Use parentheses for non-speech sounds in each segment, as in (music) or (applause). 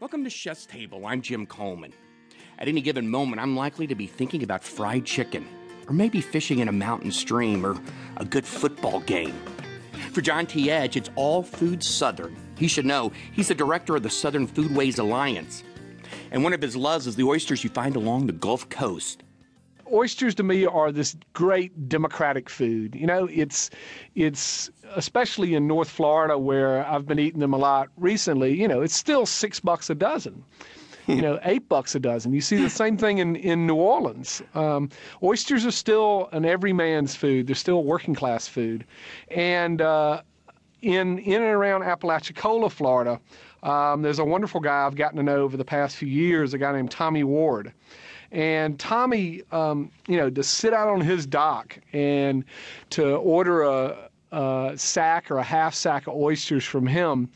Welcome to Chef's Table. I'm Jim Coleman. At any given moment, I'm likely to be thinking about fried chicken, or maybe fishing in a mountain stream, or a good football game. For John T. Edge, it's all food Southern. He should know he's the director of the Southern Foodways Alliance. And one of his loves is the oysters you find along the Gulf Coast oysters to me are this great democratic food. You know, it's it's especially in North Florida where I've been eating them a lot recently. You know, it's still six bucks a dozen. you know, (laughs) eight bucks a dozen. You see the same thing in, in New Orleans. Um, oysters are still an everyman's food. They're still working class food, and uh, in in and around Apalachicola, Florida, um, there's a wonderful guy I've gotten to know over the past few years. A guy named Tommy Ward, and Tommy, um, you know, to sit out on his dock and to order a, a sack or a half sack of oysters from him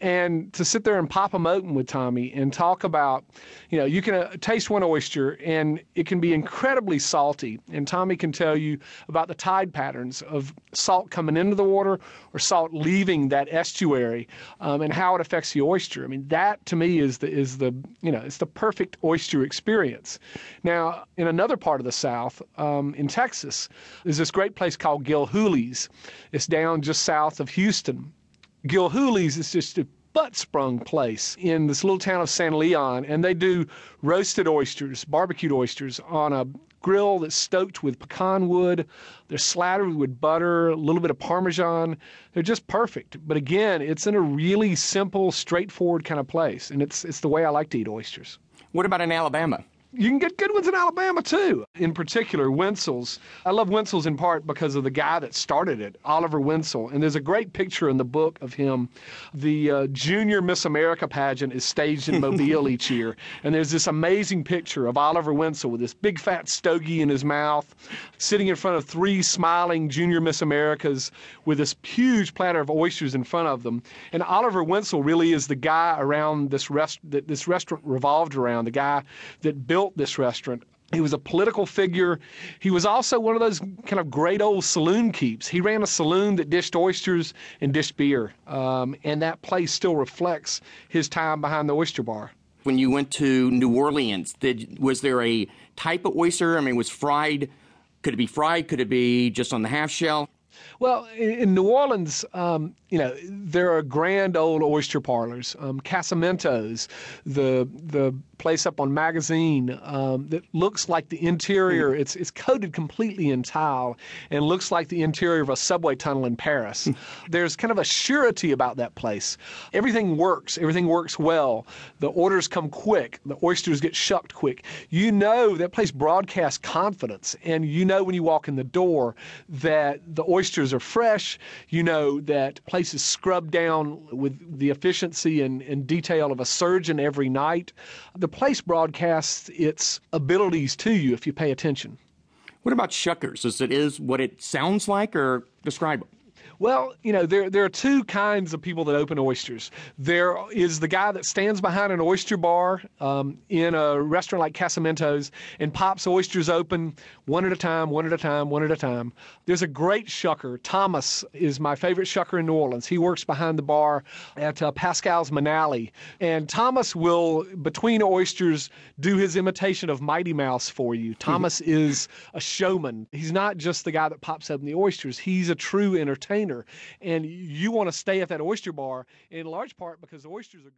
and to sit there and pop them open with Tommy and talk about, you know, you can uh, taste one oyster and it can be incredibly salty. And Tommy can tell you about the tide patterns of salt coming into the water or salt leaving that estuary um, and how it affects the oyster. I mean, that to me is the is the you know it's the perfect oyster experience. Now, in another part of the South, um, in Texas, is this great place called Gilhooley's. It's down just south of Houston Gilhooley's is just a butt sprung place in this little town of San Leon, and they do roasted oysters, barbecued oysters, on a grill that's stoked with pecan wood. They're slathered with butter, a little bit of parmesan. They're just perfect. But again, it's in a really simple, straightforward kind of place, and it's it's the way I like to eat oysters. What about in Alabama? You can get good ones in Alabama too. In particular, Wintzell's. I love Wintzell's in part because of the guy that started it, Oliver Wintzell. And there's a great picture in the book of him. The uh, Junior Miss America pageant is staged in Mobile (laughs) each year. And there's this amazing picture of Oliver Wintzell with this big fat stogie in his mouth, sitting in front of three smiling Junior Miss Americas with this huge platter of oysters in front of them. And Oliver Wintzell really is the guy around this rest that this restaurant revolved around, the guy that built built this restaurant. He was a political figure. He was also one of those kind of great old saloon keeps. He ran a saloon that dished oysters and dished beer, um, and that place still reflects his time behind the oyster bar. When you went to New Orleans, did was there a type of oyster? I mean, was fried? Could it be fried? Could it be just on the half shell? Well, in New Orleans, um, you know, there are grand old oyster parlors, um, Casamentos, the the place up on Magazine um, that looks like the interior. Mm. It's it's coated completely in tile and looks like the interior of a subway tunnel in Paris. Mm. There's kind of a surety about that place. Everything works. Everything works well. The orders come quick. The oysters get shucked quick. You know that place broadcasts confidence, and you know when you walk in the door that the oysters are fresh. You know that place is scrubbed down with the efficiency and, and detail of a surgeon every night the place broadcasts its abilities to you if you pay attention. What about shuckers? Is it is what it sounds like, or describe it? Well, you know, there there are two kinds of people that open oysters. There is the guy that stands behind an oyster bar um, in a restaurant like Casamento's and pops oysters open one at a time, one at a time, one at a time. There's a great shucker. Thomas is my favorite shucker in New Orleans. He works behind the bar at uh, Pascal's Manale, and Thomas will between oysters do his imitation of Mighty Mouse for you. Thomas is a showman. He's not just the guy that pops open the oysters. He's a true entertainer and you want to stay at that oyster bar in large part because the oysters are